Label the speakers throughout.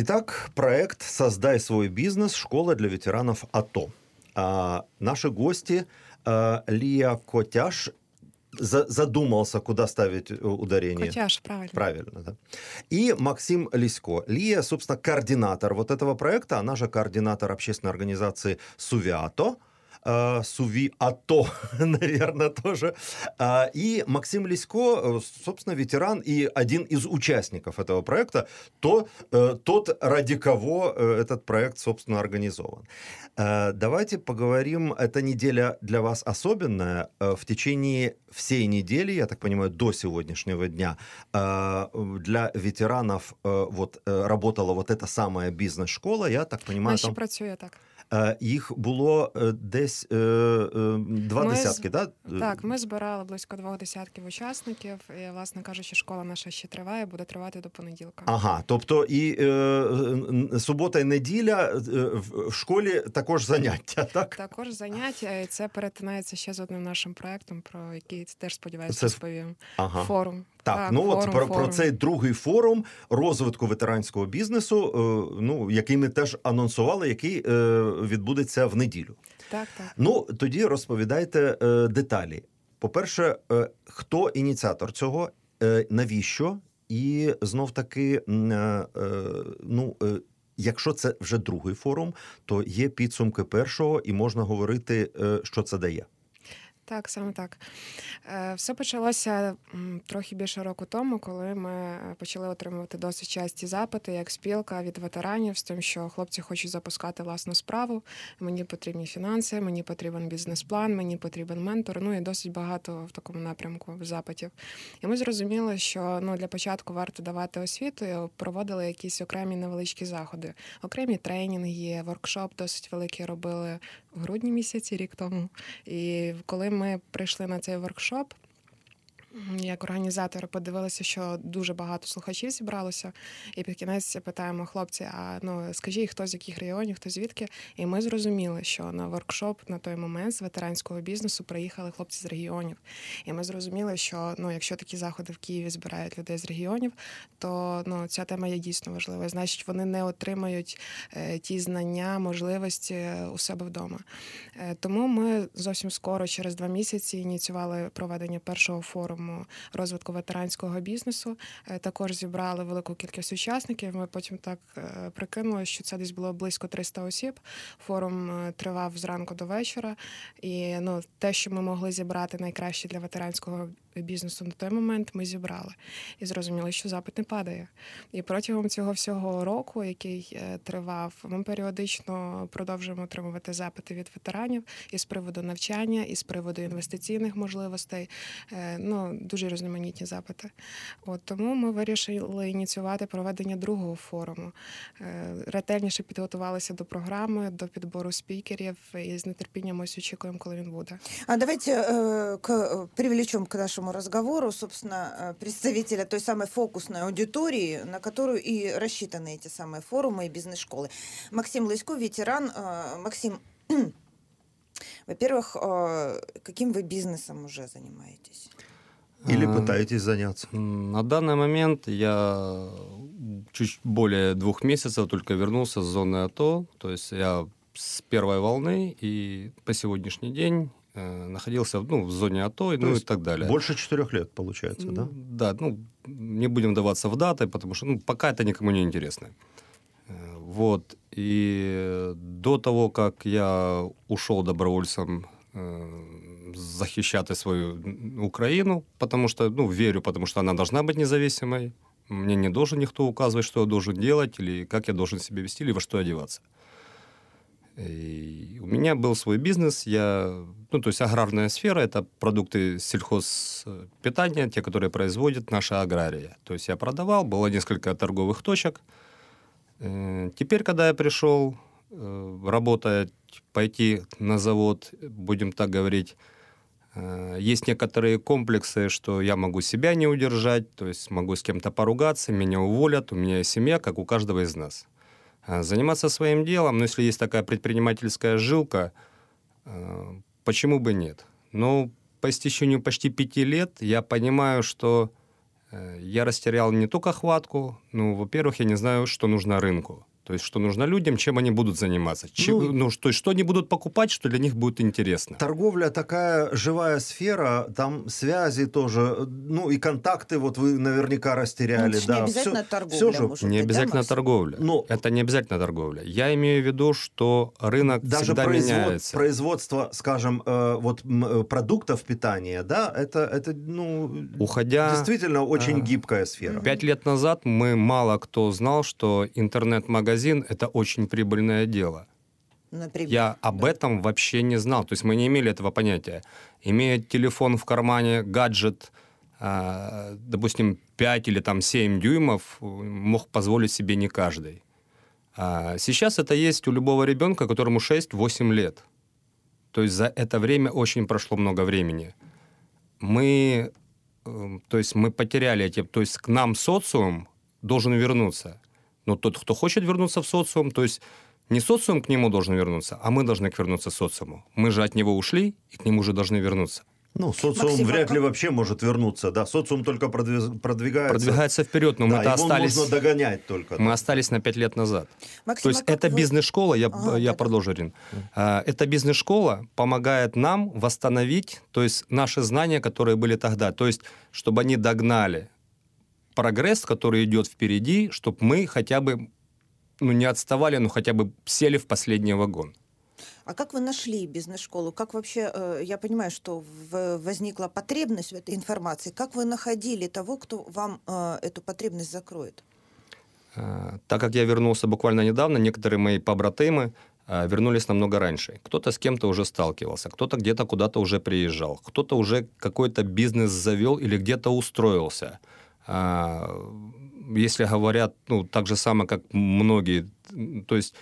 Speaker 1: Итак, проект «Создай свой бизнес. Школа для ветеранов АТО». А, наши гости а, Лия Котяш за, задумался, куда ставить э, ударение.
Speaker 2: Котяш, правильно.
Speaker 1: Правильно, да. И Максим Лисько. Лия, собственно, координатор вот этого проекта, она же координатор общественной организации «Сувиато», э, Суви Ато, наверное, тоже. А, и Максим Лисько, э, собственно, ветеран и один из участников этого проекта, то, э, тот, ради кого э, этот проект, собственно, организован. Давайте поговорим, эта неделя для вас особенная. В течение всей недели, я так понимаю, до сегодняшнего дня, для ветеранов вот работала вот эта самая бизнес-школа, я так понимаю,
Speaker 2: Наші
Speaker 1: там...
Speaker 2: працює так.
Speaker 1: Їх було десь два
Speaker 2: Ми
Speaker 1: десятки,
Speaker 2: з-
Speaker 1: так?
Speaker 2: Так, ми збирали близько двох десятків учасників, і, власне кажучи, школа наша ще триває, буде тривати до понеділка.
Speaker 1: Ага, тобто і е, е, субота і неділя е, в школі також заняття, так?
Speaker 2: Також заняття, і це перетинається ще з одним нашим проектом, про який теж сподіваюся розповім.
Speaker 1: Ага.
Speaker 2: Форум.
Speaker 1: Так, ну от
Speaker 2: форум,
Speaker 1: про, про
Speaker 2: форум.
Speaker 1: цей другий форум розвитку ветеранського бізнесу, е, ну який ми теж анонсували, який е, відбудеться в неділю.
Speaker 2: Так, так.
Speaker 1: Ну тоді розповідайте е, деталі. По-перше, е, хто ініціатор цього, е, навіщо? І знов таки, е, е, ну. е, Якщо це вже другий форум, то є підсумки першого, і можна говорити, що це дає.
Speaker 2: Так, саме так. Е, Все почалося трохи більше року тому, коли ми е, почали отримувати досить часті запити як спілка від ветеранів з тим, що хлопці хочуть запускати власну справу. Мені потрібні фінанси, мені потрібен бізнес-план, мені потрібен ментор. Ну і досить багато в такому напрямку запитів. І ми зрозуміли, що ну для початку варто давати освіту. і Проводили якісь окремі невеличкі заходи, окремі тренінги, воркшоп досить великий робили грудні місяці, рік тому. І коли ми прийшли на цей воркшоп, м, Як організатори подивилися, що дуже багато слухачів зібралося, і під кінець питаємо хлопці: а ну скажіть, хто з яких регіонів, хто звідки? І ми зрозуміли, що на воркшоп на той момент з ветеранського бізнесу приїхали хлопці з регіонів. І ми зрозуміли, що ну, якщо такі заходи в Києві збирають людей з регіонів, то ну, ця тема є дійсно важливою. Значить, вони не отримають е, ті знання, можливості е, у себе вдома. Е, тому ми зовсім скоро, через два місяці, ініціювали проведення першого форуму розвитку ветеранського бізнесу. Е, також зібрали велику кількість учасників. Ми потім так е, прикинули, що це десь було близько 300 осіб. Форум е, тривав зранку до вечора. І ну, те, що ми могли зібрати найкраще для ветеранського бізнесу на той момент, ми зібрали. І зрозуміли, що запит не падає. І протягом цього всього року, який е, тривав, ми періодично продовжуємо отримувати запити від ветеранів і з приводу навчання, і з приводу інвестиційних можливостей. Е, Ну, дуже різноманітні запити. От тому ми вирішили ініціювати проведення другого форуму. Е, Ретельніше підготувалися до програми, до підбору спікерів і з нетерпінням ось очікуємо, коли він буде.
Speaker 3: А давайте к, привлечем к нашему разговору, собственно, э, представителя той самой фокусной аудитории, на которую и рассчитаны эти самые форумы и бизнес-школы. Максим Лысько, ветеран. Э, Максим, во-первых, э, каким вы бизнесом уже занимаетесь?
Speaker 1: Или пытаетесь заняться?
Speaker 4: На данный момент я чуть более двух месяцев только вернулся с зоны АТО. То есть я с первой волны и по сегодняшний день э, находился ну, в зоне АТО
Speaker 1: То
Speaker 4: ну, и так далее.
Speaker 1: Больше четырех лет, получается, да?
Speaker 4: Да, ну, не будем даваться в даты, потому что ну, пока это никому не интересно. Э, Вот. И до того, как я ушел добровольцем э, захищать свою Украину, потому что, ну, верю, потому что она должна быть независимой. Мне не должен никто указывать, что я должен делать, или как я должен себя вести, или во что одеваться. У меня был свой бизнес, я, ну, то есть аграрная сфера, это продукты сельхозпитания, те, которые производит наша агрария. То есть я продавал, было несколько торговых точек. Э, Теперь, когда я пришел э, работать, пойти на завод, будем так говорить, э, есть некоторые комплексы, что я могу себя не удержать, то есть могу с кем-то поругаться, меня уволят, у меня есть семья, как у каждого из нас. А Заниматься своим делом, но если есть такая предпринимательская жилка, э, почему бы нет? Но по истечению почти пяти лет я понимаю, что Э, я растерял не только хватку, ну, во-первых, я не знаю, что нужно рынку. То есть, что нужно людям, чем они будут заниматься. Чем, ну, ну, то есть, что они будут покупать, что для них будет интересно.
Speaker 1: Торговля такая живая сфера, там связи тоже, ну и контакты вот вы наверняка растеряли. Ну,
Speaker 3: да. Не обязательно все, торговля. Все же,
Speaker 4: может не быть, обязательно да, торговля. Но, Это не обязательно торговля. Я имею в виду, что рынок даже всегда производ, меняется.
Speaker 1: производство, скажем, э, вот э, продуктов питания, да, это, это ну,
Speaker 4: Уходя,
Speaker 1: действительно очень э, гибкая сфера.
Speaker 4: Пять лет назад мы мало кто знал, что интернет-магазин магазин – это очень прибыльное дело. Например, Я об да. этом вообще не знал. То есть мы не имели этого понятия. Имея телефон в кармане, гаджет, а, допустим, 5 или там 7 дюймов, мог позволить себе не каждый. А сейчас это есть у любого ребенка, которому 6-8 лет. То есть за это время очень прошло много времени. Мы, э, то есть мы потеряли эти, то есть к нам социум должен вернуться. Но тот, кто хочет вернуться в социум, то есть не социум к нему должен вернуться, а мы должны вернуться к социуму. Мы же от него ушли, и к нему же должны вернуться.
Speaker 1: Ну, социум Максим, вряд ли вообще может вернуться, да. Социум только продвигается.
Speaker 4: Продвигается вперед, но да, мы-то остались...
Speaker 1: нужно догонять только.
Speaker 4: Мы да. остались на пять лет назад. Максим, То есть а это вы... бизнес-школа, я, ага, я да, продолжу, Рин. Да. Эта бизнес-школа помогает нам восстановить, то есть наши знания, которые были тогда. То есть, чтобы они догнали прогресс, который идет впереди, чтобы мы хотя бы ну, не отставали, но хотя бы сели в последний вагон.
Speaker 3: А как вы нашли бизнес-школу? Как вообще, э, я понимаю, что возникла потребность в этой информации. Как вы находили того, кто вам э, эту потребность закроет?
Speaker 4: Э, так как я вернулся буквально недавно, некоторые мои побратимы вернулись намного раньше. Кто-то с кем-то уже сталкивался, кто-то где-то куда-то уже приезжал, кто-то уже какой-то бизнес завел или где-то устроился – если говорят, ну, так же самое, как многие, то есть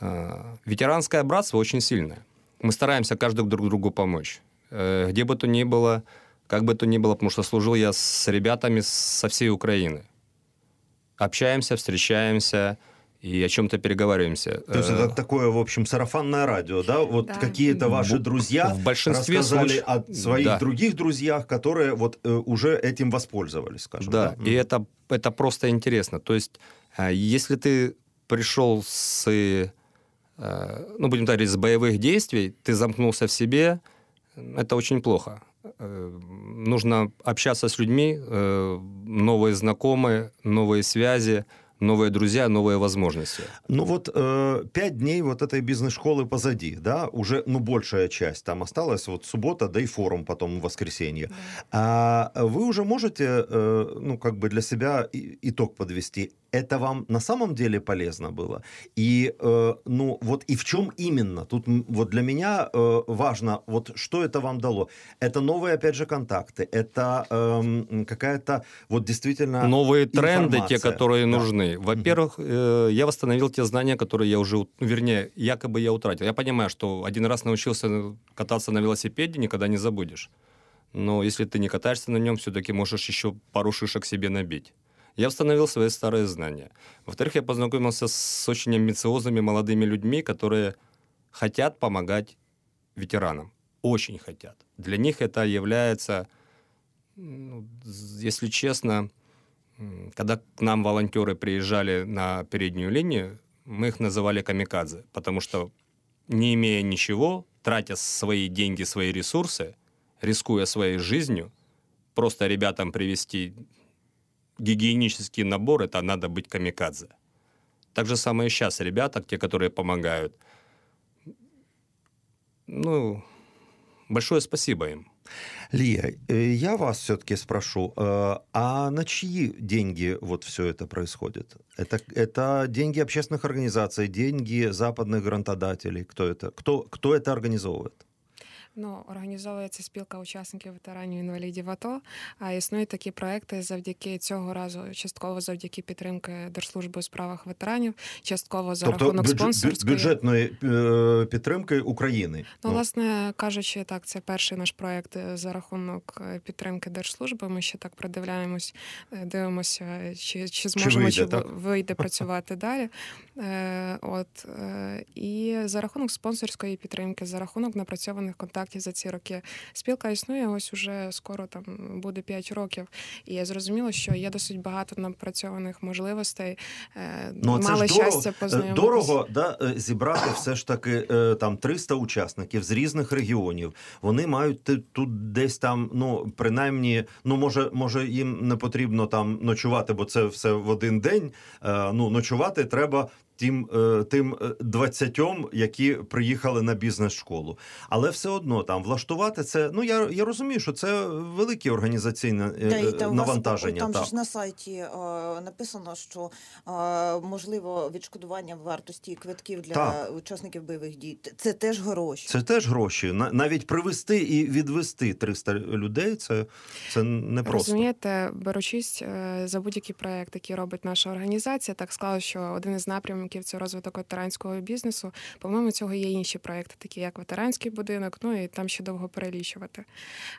Speaker 4: а, ветеранское братство очень сильное. Мы стараемся каждый друг другу помочь. Э, где бы то ни было, как бы то ни было, потому что служил я с ребятами со всей Украины. Общаемся, встречаемся, и о чем-то переговариваемся.
Speaker 1: То есть это э, такое, в общем, сарафанное радио, да? Вот да. какие-то ваши друзья в большинстве рассказали случаев... о своих да. других друзьях, которые вот э, уже этим воспользовались, скажем.
Speaker 4: Да, да? и это, это просто интересно. То есть э, если ты пришел с, ну, будем говорить, с боевых действий, ты замкнулся в себе, это очень плохо. Нужно общаться с людьми, новые знакомые, новые связи – новые друзья, новые возможности.
Speaker 1: Ну вот э, пять дней вот этой бизнес-школы позади, да, уже, ну, большая часть там осталась, вот суббота, да и форум потом в воскресенье. А вы уже можете, э, ну, как бы для себя итог подвести? Это вам на самом деле полезно было? И, э, ну, вот и в чем именно? Тут вот для меня э, важно, вот что это вам дало? Это новые, опять же, контакты, это э, какая-то вот действительно
Speaker 4: Новые тренды, те, которые да. нужны. Во-первых, э, я восстановил те знания, которые я уже, вернее, якобы я утратил. Я понимаю, что один раз научился кататься на велосипеде, никогда не забудешь. Но если ты не катаешься на нем, все-таки можешь еще пару шишек себе набить я восстановил свои старые знания. Во-вторых, я познакомился с очень амбициозными молодыми людьми, которые хотят помогать ветеранам. Очень хотят. Для них это является, ну, если честно, когда к нам волонтеры приезжали на переднюю линию, мы их называли камикадзе, потому что не имея ничего, тратя свои деньги, свои ресурсы, рискуя своей жизнью, просто ребятам привести гигиенический набор, это надо быть камикадзе. Так же самое сейчас ребята, те, которые помогают. Ну, большое спасибо им.
Speaker 1: Лия, э, я вас все-таки спрошу, э, а на чьи деньги вот все это происходит? Это, это деньги общественных организаций, деньги западных грантодателей? Кто это? Кто, кто это организовывает?
Speaker 2: Ну, організовується спілка учасників ветеранів інвалідів АТО. А існують такі проекти завдяки цього разу, частково завдяки підтримки Держслужби у справах ветеранів, частково за тобто рахунок бюджет, спонсорської
Speaker 1: бюджетної е, підтримки України.
Speaker 2: Ну, ну, власне кажучи, так, це перший наш проект е, за рахунок е, підтримки держслужби. Ми ще так придивляємось, дивимося, чи чи зможемо чи вийде, чи вийде працювати далі. От і за рахунок спонсорської підтримки, за рахунок напрацьованих контактів контактів за ці роки. Спілка існує ось уже скоро там буде 5 років. І я зрозуміла, що є досить багато напрацьованих можливостей. Е,
Speaker 1: Ну, це ж дорого,
Speaker 2: щастя
Speaker 1: е,
Speaker 2: познайомитися.
Speaker 1: дорого да, е, зібрати все ж таки там 300 учасників з різних регіонів. Вони мають тут десь там, ну принаймні, ну може, може їм не потрібно там ночувати, бо це все в один день. Ну ночувати треба. Тим, е, тим е, 20, які приїхали на бізнес-школу. Але все одно там влаштувати це. Ну я, я розумію, що це велике організаційне е,
Speaker 3: Да, і там, у вас-
Speaker 1: навантаження.
Speaker 3: там
Speaker 1: так.
Speaker 3: же ж на сайті е, написано, що е, можливо відшкодування вартості квитків для
Speaker 1: Так.
Speaker 3: учасників бойових дій. Це теж гроші.
Speaker 1: Це теж гроші. На- Навіть привезти і відвести 300 людей це, це не просто.
Speaker 2: Розумієте, беручись за будь-який проект, який робить наша організація, так склалося, що один із напрямків це розвиток ветеранського бізнесу. Помимо цього є інші проекти, такі як ветеранський будинок. Ну і там ще довго перелічувати.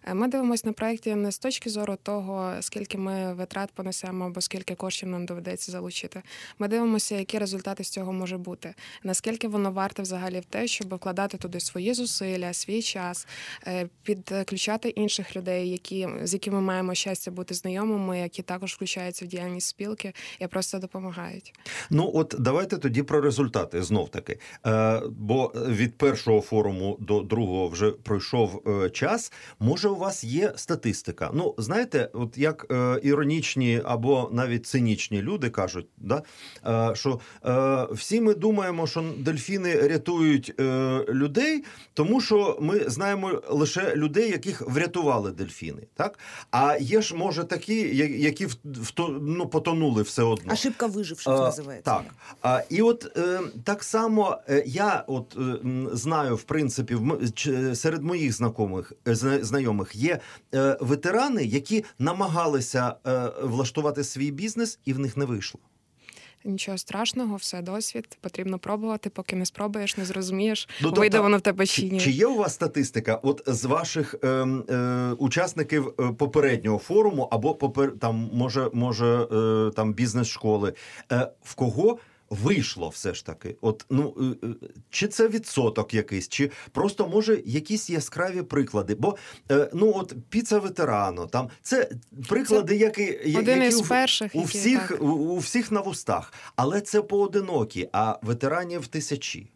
Speaker 2: Е, Ми дивимося на проекти не з точки зору того, скільки ми витрат понесемо або скільки коштів нам доведеться залучити. Ми дивимося, які результати з цього може бути. Наскільки воно варте взагалі в те, щоб вкладати туди свої зусилля, свій час, е, підключати інших людей, які з якими маємо щастя бути знайомими, які також включаються в діяльність спілки і просто допомагають.
Speaker 1: Ну от давайте тоді про результати знов таки. Е, бо від першого форуму до другого вже пройшов е, час. Може, у вас є статистика? Ну, знаєте, от як е, іронічні або навіть цинічні люди кажуть, да, е, що е, всі ми думаємо, що дельфіни рятують е, людей, тому що ми знаємо лише людей, яких врятували дельфіни. Так? А є ж, може, такі, які в, в, ну, потонули все одно.
Speaker 3: Ошибка виживших
Speaker 1: А,
Speaker 3: називається.
Speaker 1: Так. А, і от е, так само е, я от е, знаю, в принципі, в серед моїх знайомих, е, зна- знайомих є е, ветерани, які намагалися е, влаштувати свій бізнес, і в них не вийшло.
Speaker 2: Нічого страшного, все досвід. Потрібно пробувати, поки не спробуєш, не зрозумієш,
Speaker 1: Ну, тобто,
Speaker 2: вийде воно в тебе
Speaker 1: Чи,
Speaker 2: ні.
Speaker 1: чи є у вас статистика? От з ваших е, е, учасників попереднього форуму, або попер, там може, може е, там бізнес-школи, е, в кого? Вийшло все ж таки, от ну е, е, чи це відсоток якийсь, чи просто може якісь яскраві приклади? Бо е, ну от піца ветерано, там це приклади, які, я-
Speaker 2: Один
Speaker 1: які
Speaker 2: із перших,
Speaker 1: у
Speaker 2: які,
Speaker 1: всіх
Speaker 2: так.
Speaker 1: у, у всіх на вустах, але це поодинокі, а ветеранів тисячі.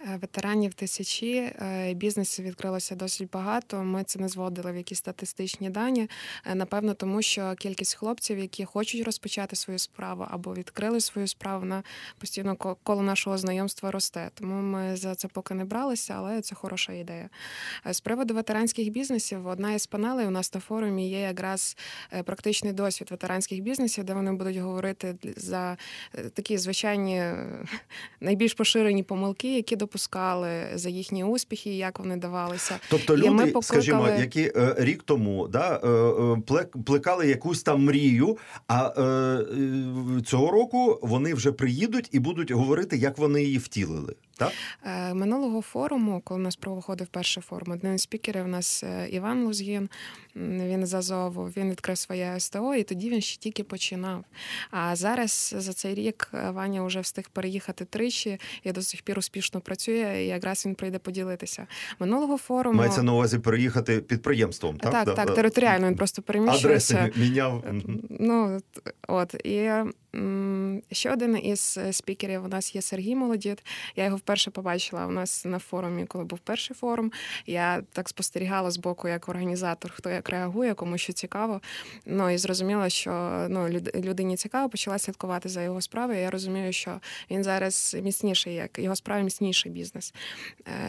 Speaker 2: Е, Ветеранів тисячі, е, бізнесів відкрилося досить багато. Ми це не зводили в якісь статистичні дані. Е, Напевно, тому що кількість хлопців, які хочуть розпочати свою справу або відкрили свою справу, вона постійно ко- коло нашого знайомства росте. Тому ми за це поки не бралися, але це хороша ідея. З приводу ветеранських бізнесів, одна із панелей у нас на форумі є якраз практичний досвід ветеранських бізнесів, де вони будуть говорити за такі звичайні найбільш поширені помилки, які допускали за їхні успіхи, як вони давалися.
Speaker 1: Тобто
Speaker 2: І ми
Speaker 1: люди,
Speaker 2: покликали-
Speaker 1: скажімо, які е, рік тому да, е, е, плекали якусь там мрію, а е, е, цього року вони вже приїдуть і будуть говорити, як вони її втілили. Так?
Speaker 2: Е, Минулого форуму, коли у нас проходив перший форум, один із спікерів у нас е, Іван Лузгін, він з Азову, він відкрив своє СТО, і тоді він ще тільки починав. А зараз за цей рік е, Ваня вже встиг переїхати тричі і до сих пір успішно працює. І якраз він прийде поділитися. Минулого форуму
Speaker 1: Мається на увазі переїхати підприємством. Так,
Speaker 2: так,
Speaker 1: Да,
Speaker 2: так,
Speaker 1: да.
Speaker 2: територіально він просто переміщується.
Speaker 1: Адреси міняв.
Speaker 2: Ну от і ще один із спікерів у нас є Сергій Молодіт. Я його вперше побачила у нас на форумі, коли був перший форум. Я так спостерігала з боку як організатор, хто як реагує, кому що цікаво. Ну і зрозуміла, що ну людині цікаво, почала слідкувати за його справою. Я розумію, що він зараз міцніший, як його справа міцніший бізнес.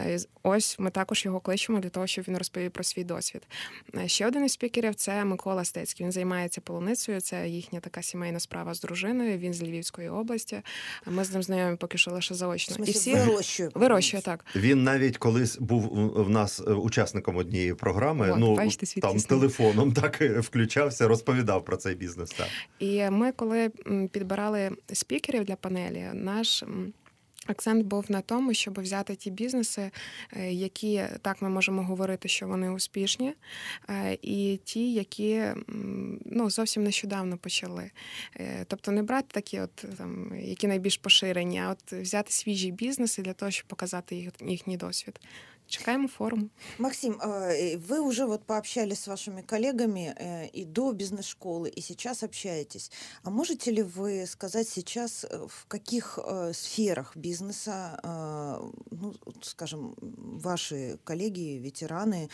Speaker 2: Е, Ось ми також його кличемо для того, щоб він розповів про свій досвід. Е, Ще один із спікерів це Микола Стецький. Він займається полуницею. Це їхня така сімейна справа з дружиною. Він з Львівської області. Ми з ним знайомі поки що лише заочно. І всі
Speaker 3: вирощує.
Speaker 2: вирощує так.
Speaker 1: Він навіть колись був в- нас е, учасником однієї програми.
Speaker 2: О,
Speaker 1: ну
Speaker 2: бачите, світ
Speaker 1: там
Speaker 2: існує.
Speaker 1: телефоном так е, включався, розповідав про цей бізнес. Так.
Speaker 2: І ми, коли підбирали спікерів для панелі, наш. Акцент був на тому, щоб взяти ті бізнеси, е, які так ми можемо говорити, що вони успішні, е, і ті, які ну, зовсім нещодавно почали. Е, Тобто не брати такі, от там, які найбільш поширені, а от взяти свіжі бізнеси для того, щоб показати їх, їхній досвід. Чекаємо форуму.
Speaker 3: Максим, э, вы уже вот пообщались с вашими коллегами э, и до бизнес-школы, и сейчас общаетесь. А можете ли вы сказать сейчас, э, в каких сферах бизнеса, ну, скажем, ваши коллеги, ветераны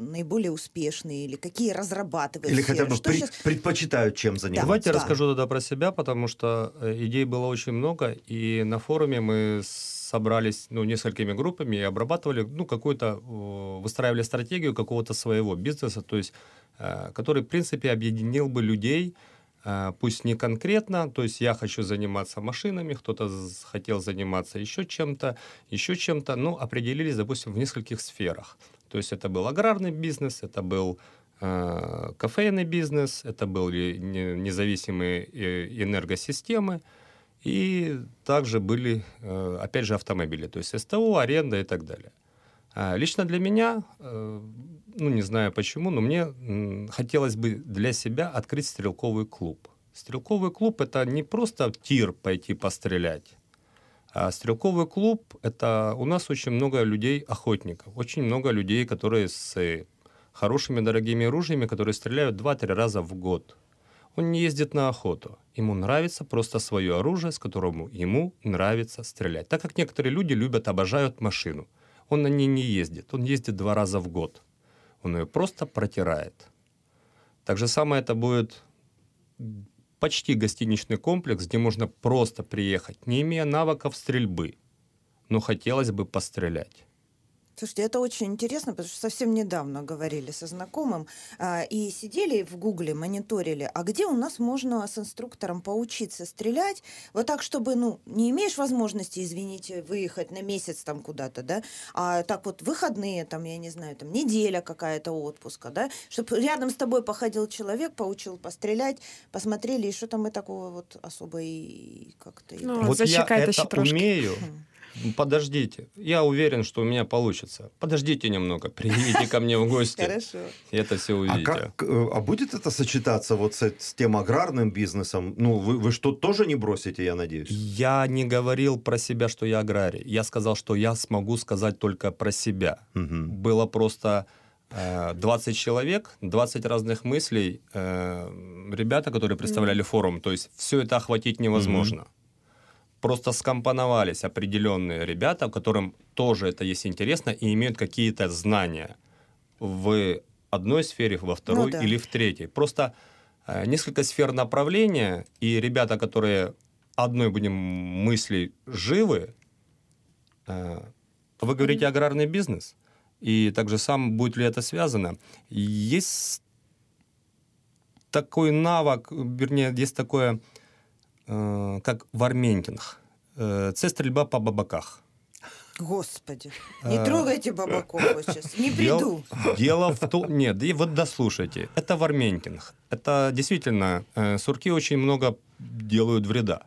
Speaker 3: наиболее успешные, или какие разрабатывают
Speaker 1: Или
Speaker 3: сферы?
Speaker 1: хотя бы
Speaker 3: Что
Speaker 1: пред-
Speaker 3: щас-
Speaker 1: предпочитают чем заниматься.
Speaker 4: Давайте я
Speaker 3: да.
Speaker 4: расскажу тогда про себя, потому что идей было очень много, и на форуме мы собрались ну, несколькими группами и обрабатывали ну, какую-то, выстраивали стратегию какого-то своего бизнеса, то есть, э, который, в принципе, объединил бы людей, э, пусть не конкретно, то есть я хочу заниматься машинами, кто-то хотел заниматься еще чем-то, еще чем-то, но определились, допустим, в нескольких сферах. То есть это был аграрный бизнес, это был э, кофейный бизнес, это были не- независимые энергосистемы, и также были, э, опять же, автомобили, то есть СТО, аренда и так далее. А Лично для меня, э, ну не знаю почему, но мне хотелось бы для себя открыть стрелковый клуб. Стрелковый клуб это не просто тир пойти пострелять, а стрелковый клуб это у нас очень много людей охотников, очень много людей, которые с хорошими дорогими оружиями, которые стреляют 2-3 раза в год. Он не ездит на охоту. Ему нравится просто свое оружие, с которым ему нравится стрелять. Так как некоторые люди любят, обожают машину. Он на ней не ездит. Он ездит два раза в год. Он ее просто протирает. Так же самое это будет почти гостиничный комплекс, где можно просто приехать, не имея навыков стрельбы, но хотелось бы пострелять.
Speaker 3: Слушайте, это очень интересно, потому что совсем недавно говорили со знакомым а, и сидели в Гугле, мониторили, а где у нас можно с инструктором поучиться стрелять, вот так, чтобы, ну, не имеешь возможности, извините, выехать на месяц там куда-то, да, а так вот выходные, там, я не знаю, там, неделя какая-то отпуска, да, чтобы рядом с тобой походил человек, поучил пострелять, посмотрели, и что там мы такого вот особо и как-то... и
Speaker 2: Ну,
Speaker 3: про-
Speaker 4: вот я это
Speaker 2: трошки.
Speaker 4: умею. Подождите, я уверен, что у меня получится. Подождите немного, приедете ко мне в гости,
Speaker 3: Хорошо.
Speaker 4: и это все
Speaker 1: А,
Speaker 4: увидите.
Speaker 1: как, э, а будет это сочетаться вот с, с тем аграрным бизнесом? Ну, вы, вы что, тоже не бросите, я надеюсь?
Speaker 4: Я не говорил про себя, что я аграрий. Я сказал, что я смогу сказать только про себя.
Speaker 1: Мгм.
Speaker 4: Было просто э, 20 человек, 20 разных мыслей, э, ребята, которые представляли форум. То есть все это охватить невозможно. Просто скомпоновались определенные ребята, которым тоже это есть интересно и имеют какие-то знания в одной сфере, во второй
Speaker 3: да.
Speaker 4: или в третьей. Просто э, несколько сфер направления, и ребята, которые одной, будем мысли, живы, э, вы говорите аграрный бизнес, и также сам будет ли это связано. Есть такой навык, вернее, есть такое, как варментинг. Э, Це стрільба по бабаках.
Speaker 3: Господи, не
Speaker 4: А,
Speaker 3: трогайте бабаков сейчас, не
Speaker 4: Дел-
Speaker 3: приду.
Speaker 4: Дело в том... Нет, и вот дослушайте. Это варментинг. Это действительно... э, Сурки очень много делают вреда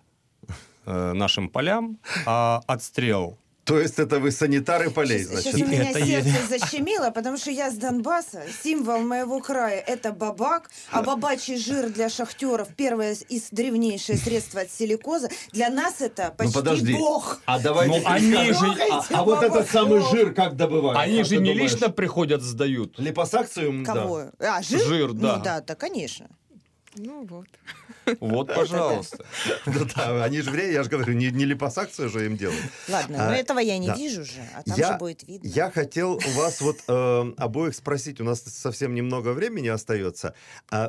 Speaker 4: э, нашим полям, а отстрел
Speaker 1: То есть это вы санитары полей,
Speaker 3: Сейчас,
Speaker 1: значит?
Speaker 3: у меня
Speaker 4: Это
Speaker 3: сердце
Speaker 4: есть.
Speaker 3: защемило, потому что я с Донбасса, символ моего края – это бабак, а бабачий жир для шахтеров – первое из древнейшее средство от силикоза. Для нас это почти
Speaker 1: Ну, подожди.
Speaker 3: бог.
Speaker 1: А давайте...
Speaker 4: Ну, они же-
Speaker 1: а, а вот этот самый жир как добывают?
Speaker 4: Они
Speaker 1: Как
Speaker 4: же не
Speaker 1: думаешь?
Speaker 4: лично приходят, сдают.
Speaker 1: Липосакцию? да.
Speaker 3: Кого? А, жир?
Speaker 4: Жир, да.
Speaker 3: Ну да, да, конечно.
Speaker 2: Ну вот.
Speaker 4: Вот, пожалуйста.
Speaker 1: Ну да, они же время, я же говорю, не, не липосакцию же им делают.
Speaker 3: Ладно,
Speaker 1: А,
Speaker 3: но этого я не
Speaker 1: да.
Speaker 3: вижу же, а там
Speaker 1: Я-
Speaker 3: же будет видно.
Speaker 1: Я хотел у вас вот э, обоих спросить, у нас совсем немного времени остается.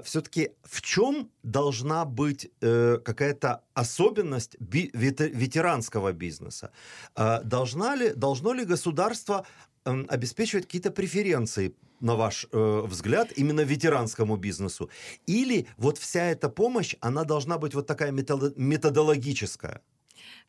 Speaker 1: все-таки в чем должна быть э, какая-то особенность ветеранского бизнеса? Э, должна ли, должно ли государство м, обеспечивать какие-то преференции, на ваш э, взгляд, именно ветеранскому бизнесу? Или вот вся эта помощь, она должна быть вот такая методо- методологическая?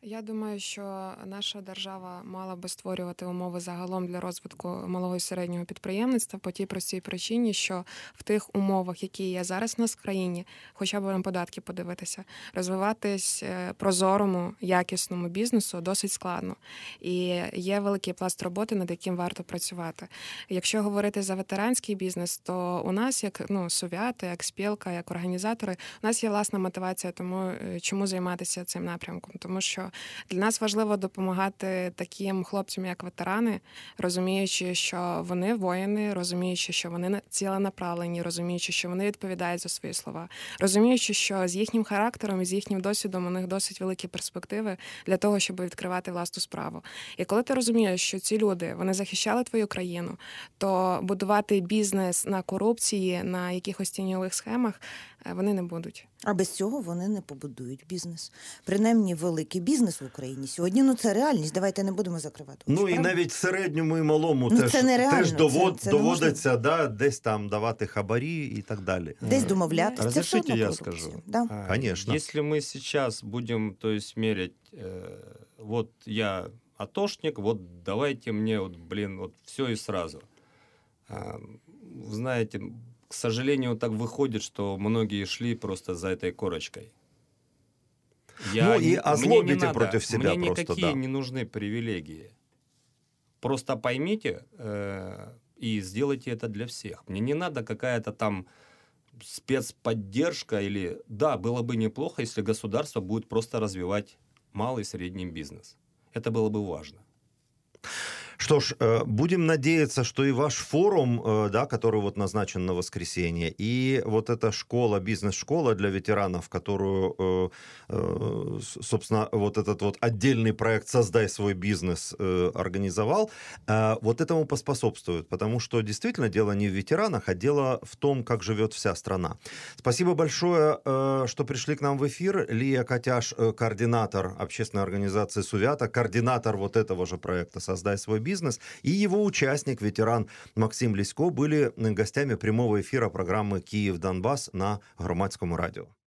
Speaker 2: Я думаю, що наша держава мала би створювати умови загалом для розвитку малого і середнього підприємництва по тій простій причині, що в тих умовах, які є зараз у нас в країні, хоча б на податки подивитися, розвиватись е, прозорому, якісному бізнесу досить складно. І є великий пласт роботи, над яким варто працювати. Якщо говорити за ветеранський бізнес, то у нас, як ну совіати, як спілка, як організатори, у нас є власна мотивація, тому е, чому займатися цим напрямком, тому що для нас важливо допомагати таким хлопцям, як ветерани, розуміючи, що вони воїни, розуміючи, що вони ціленаправлені, розуміючи, що вони відповідають за свої слова, розуміючи, що з їхнім характером і з їхнім досвідом у них досить великі перспективи для того, щоб відкривати власну справу. І коли ти розумієш, що ці люди вони захищали твою країну, то будувати бізнес на корупції, на якихось тіньових схемах е, вони не будуть.
Speaker 3: А без цього вони не побудують бізнес. Принаймні, великий бізнес в Україні сьогодні. Ну це реальність. Давайте не будемо закривати. очі,
Speaker 1: Ну і
Speaker 3: правда?
Speaker 1: навіть середньому і малому
Speaker 3: Ну,
Speaker 1: теж,
Speaker 3: це нереально,
Speaker 1: теж
Speaker 3: це-
Speaker 1: довод,
Speaker 3: це
Speaker 1: доводиться да, десь там давати хабарі і так далі.
Speaker 3: десь домовлятися. Це все
Speaker 4: Разрешите
Speaker 3: одно
Speaker 4: я
Speaker 3: корупція.
Speaker 4: скажу?
Speaker 3: Да.
Speaker 4: А,
Speaker 1: Конечно.
Speaker 4: Если мы сейчас будем, то есть, мерять, э, вот я атошник, вот давайте мне, вот, блин, вот все и сразу. А, вы знаете, к сожалению, так выходит, что многие шли просто за этой корочкой.
Speaker 1: Ну, и озлобите
Speaker 4: не
Speaker 1: против себя
Speaker 4: Мне
Speaker 1: просто,
Speaker 4: никакие
Speaker 1: да.
Speaker 4: не нужны привилегии. Просто поймите э, и сделайте это для всех. Мне не надо какая-то там спецподдержка или... Да, было бы неплохо, если государство будет просто развивать малый и средний бизнес. Это было бы важно.
Speaker 1: Что ж, э, будем надеяться, что и ваш форум, э, да, который вот назначен на воскресенье, и вот эта школа, бизнес-школа для ветеранов, которую, э, собственно, вот этот вот отдельный проект «Создай свой бизнес» организовал, вот этому поспособствует, потому что действительно дело не в ветеранах, а дело в том, как живет вся страна. Спасибо большое, что пришли к нам в эфир. Лия Котяш, координатор общественной организации «Сувята», координатор вот этого же проекта «Создай свой бизнес», и его участник, ветеран Максим Лисько, были гостями прямого эфира программы «Киев-Донбасс» на Громадском радио.